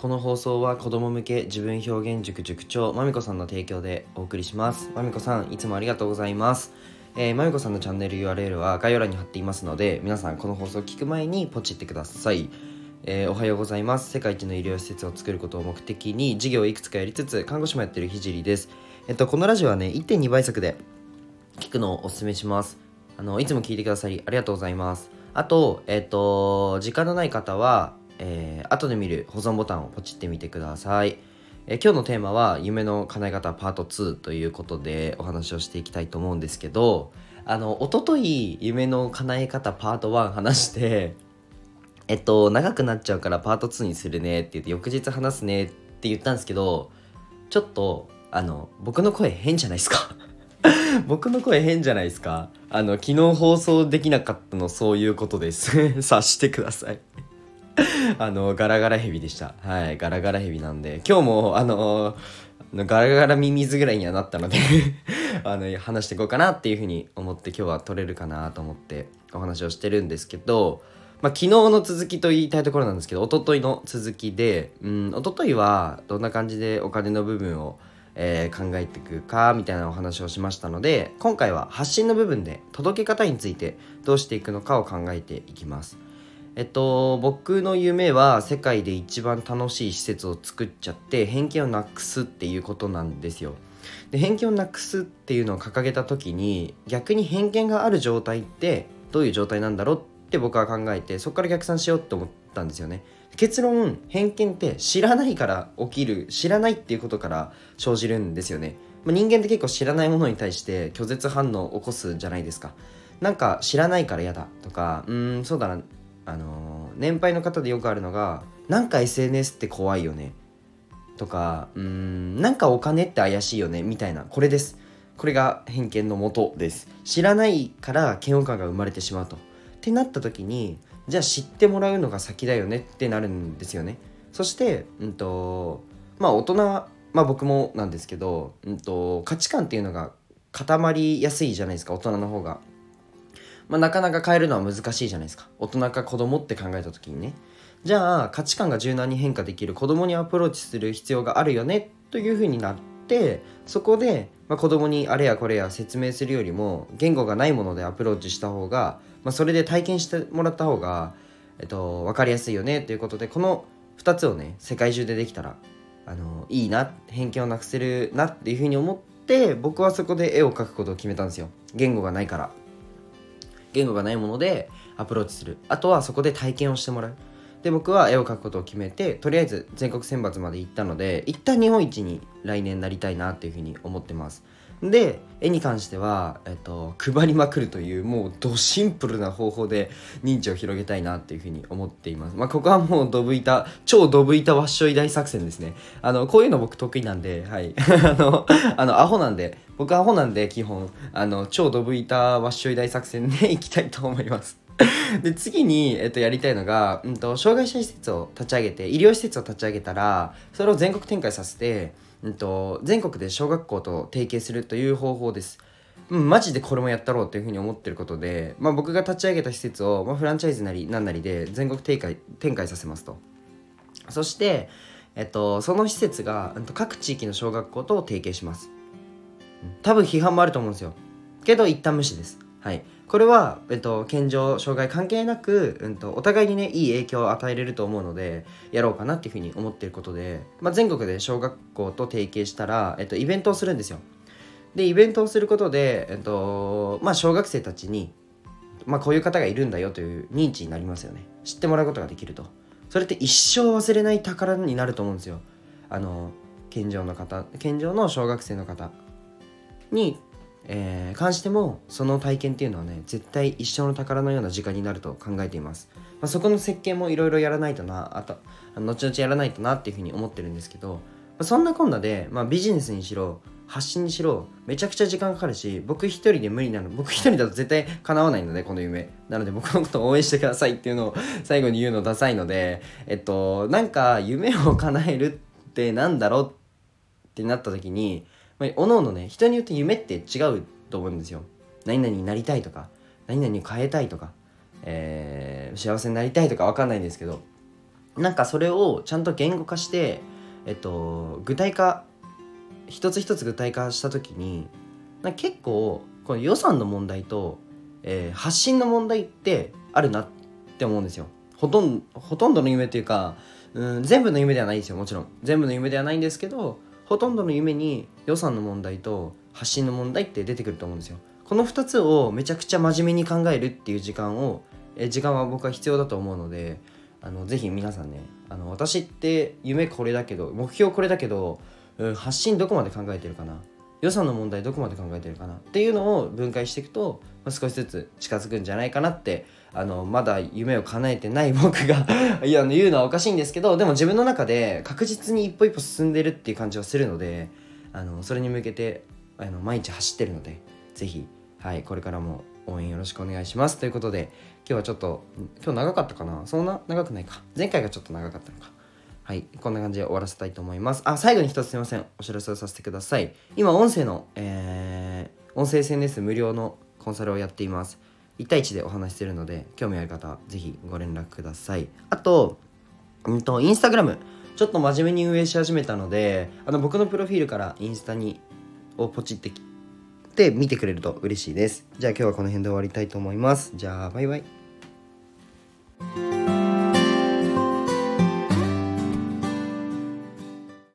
この放送は子供向け自分表現塾塾長まみこさんの提供でお送りします。まみこさんいつもありがとうございます。えー、まみこさんのチャンネル URL は概要欄に貼っていますので皆さんこの放送を聞く前にポチってください。えー、おはようございます。世界一の医療施設を作ることを目的に事業をいくつかやりつつ看護師もやってるひじりです。えっとこのラジオはね1.2倍速で聞くのをおすすめします。あのいつも聞いてくださりありがとうございます。あとえっと時間のない方はえー、後で見る保存ボタンをポチってみてください。えー、今日のテーマは夢の叶え方パート2ということでお話をしていきたいと思うんですけど、あの、おととい夢の叶え方パート1話して、えっと、長くなっちゃうからパート2にするねって言って翌日話すねって言ったんですけど、ちょっと、あの、僕の声変じゃないですか 僕の声変じゃないですかあの、昨日放送できなかったのそういうことです。察してください あの、ガラガラヘビでした。はい、ガラガラヘビなんで、今日も、あの、ガラガラミミズぐらいにはなったので あの、話していこうかなっていうふうに思って今日は撮れるかなと思ってお話をしてるんですけど、まあ、昨日の続きと言いたいところなんですけど、一昨日の続きで、うん、一昨日はどんな感じでお金の部分を、えー、考えていくかみたいなお話をしましたので、今回は発信の部分で届け方についてどうしていくのかを考えていきます。えっと、僕の夢は世界で一番楽しい施設を作っちゃって偏見をなくすっていうことなんですよ。で偏見をなくすっていうのを掲げた時に逆に偏見がある状態ってどういう状態なんだろうって僕は考えてそこから逆算しようって思ったんですよね。結論偏見って知らないから起きる知らないっていうことから生じるんですよね。まあ、人間って結構知らないものに対して拒絶反応を起こすじゃないですか。なんか知らないから嫌だとかうんそうだなあの年配の方でよくあるのがなんか SNS って怖いよね。とかうんなんかお金って怪しいよねみたいな。これです。これが偏見のもとです。知らないから嫌悪感が生まれてしまうと。ってなった時にじゃあ知ってもらうのが先だよねってなるんですよね。そしてうんとまあ大人まあ僕もなんですけど、うんと価値観っていうのが固まりやすいじゃないですか大人の方が。まあ、なかなか変えるのは難しいじゃないですか。大人か子供って考えた時にね。じゃあ価値観が柔軟に変化できる子供にアプローチする必要があるよねというふうになってそこで、まあ、子供にあれやこれや説明するよりも言語がないものでアプローチした方が、まあ、それで体験してもらった方が、えっと、分かりやすいよねということでこの2つをね世界中でできたらあのいいな偏見をなくせるなっていうふうに思って僕はそこで絵を描くことを決めたんですよ。言語がないから。言語がないものでアプローチする。あとはそこで体験をしてもらう。で僕は絵を描くことを決めてとりあえず全国選抜まで行ったので一旦日本一に来年なりたいなっていうふうに思ってます。で絵に関しては、えっと、配りまくるというもうドシンプルな方法で認知を広げたいなっていうふうに思っています。まあここはもうドブ板超ドブ板ワッショイ大作戦ですね。あのこういうの僕得意なんではい。あのあのアホなんで僕アホなんで基本。あの超ドブ板ワッショイ大作戦で いきたいと思います。で次に、えっと、やりたいのが、うんと、障害者施設を立ち上げて医療施設を立ち上げたらそれを全国展開させてうんと、全国で小学校と提携するという方法です。うん、マジでこれもやったろうというふうに思ってることで、まあ、僕が立ち上げた施設を、まあ、フランチャイズなり何なりで全国展開展開させますと。そして、えっと、その施設が各地域の小学校と提携します。多分批判もあると思うんですよ。けど一旦無視です。はい。これは、えっと、健常障害関係なく、うんと、お互いにねいい影響を与えれると思うのでやろうかなっていうふうに思っていることで、まあ、全国で小学校と提携したら、えっと、イベントをするんですよ。でイベントをすることで、えっとまあ、小学生たちに、まあ、こういう方がいるんだよという認知になりますよね。知ってもらうことができると。それって一生忘れない宝になると思うんですよ。あの健常の方健常の小学生の方にえー、関してもその体験っていうのはね絶対一生の宝のような時間になると考えています、まあ、そこの設計もいろいろやらないとなあと後々やらないとなっていうふうに思ってるんですけど、まあ、そんなこんなで、まあ、ビジネスにしろ発信にしろめちゃくちゃ時間かかるし僕一人で無理なの僕一人だと絶対叶わないのでこの夢。なので僕のことを応援してくださいっていうのを 最後に言うのダサいのでえっとなんか夢を叶えるってなんだろうってなった時にまあ、おのおのね人によって夢って違うと思うんですよ。何々になりたいとか何々に変えたいとか、えー、幸せになりたいとか分かんないんですけどなんかそれをちゃんと言語化してえっと具体化一つ一つ具体化した時にな結構この予算の問題と、えー発信の問題ってあるなって思うんですよ。ほとんどほとんどの夢というかうん全部の夢ではないですよもちろん。全部の夢ではないんですけどほとんどの夢に予算の問題と発信の問題って出てくると思うんですよ。この2つをめちゃくちゃ真面目に考えるっていう時間をえ時間は僕は必要だと思うのであのぜひ皆さんねあの私って夢これだけど目標これだけど、うん、発信どこまで考えてるかな。予算の問題どこまで考えてるかなっていうのを分解していくと、まあ、少しずつ近づくんじゃないかなってあのまだ夢を叶えてない僕が いや言うのはおかしいんですけどでも自分の中で確実に一歩一歩進んでるっていう感じはするのであのそれに向けてあの毎日走ってるのでぜひ、はい、これからも応援よろしくお願いします。ということで今日はちょっと今日長かったかな？そんな長くないか。前回がちょっと長かったのか。はい、こんな感じで終わらせたいと思います。あ、最後に一つすいません。お知らせをさせてください。今、音声の、えー、音声 SNS 無料のコンサルをやっています。1対1でお話しするので、興味ある方はぜひご連絡ください。あと、うんと、インスタグラム、ちょっと真面目に運営し始めたので、あの、僕のプロフィールからインスタに、をポチってきて見てくれると嬉しいです。じゃあ今日はこの辺で終わりたいと思います。じゃあ、バイバイ。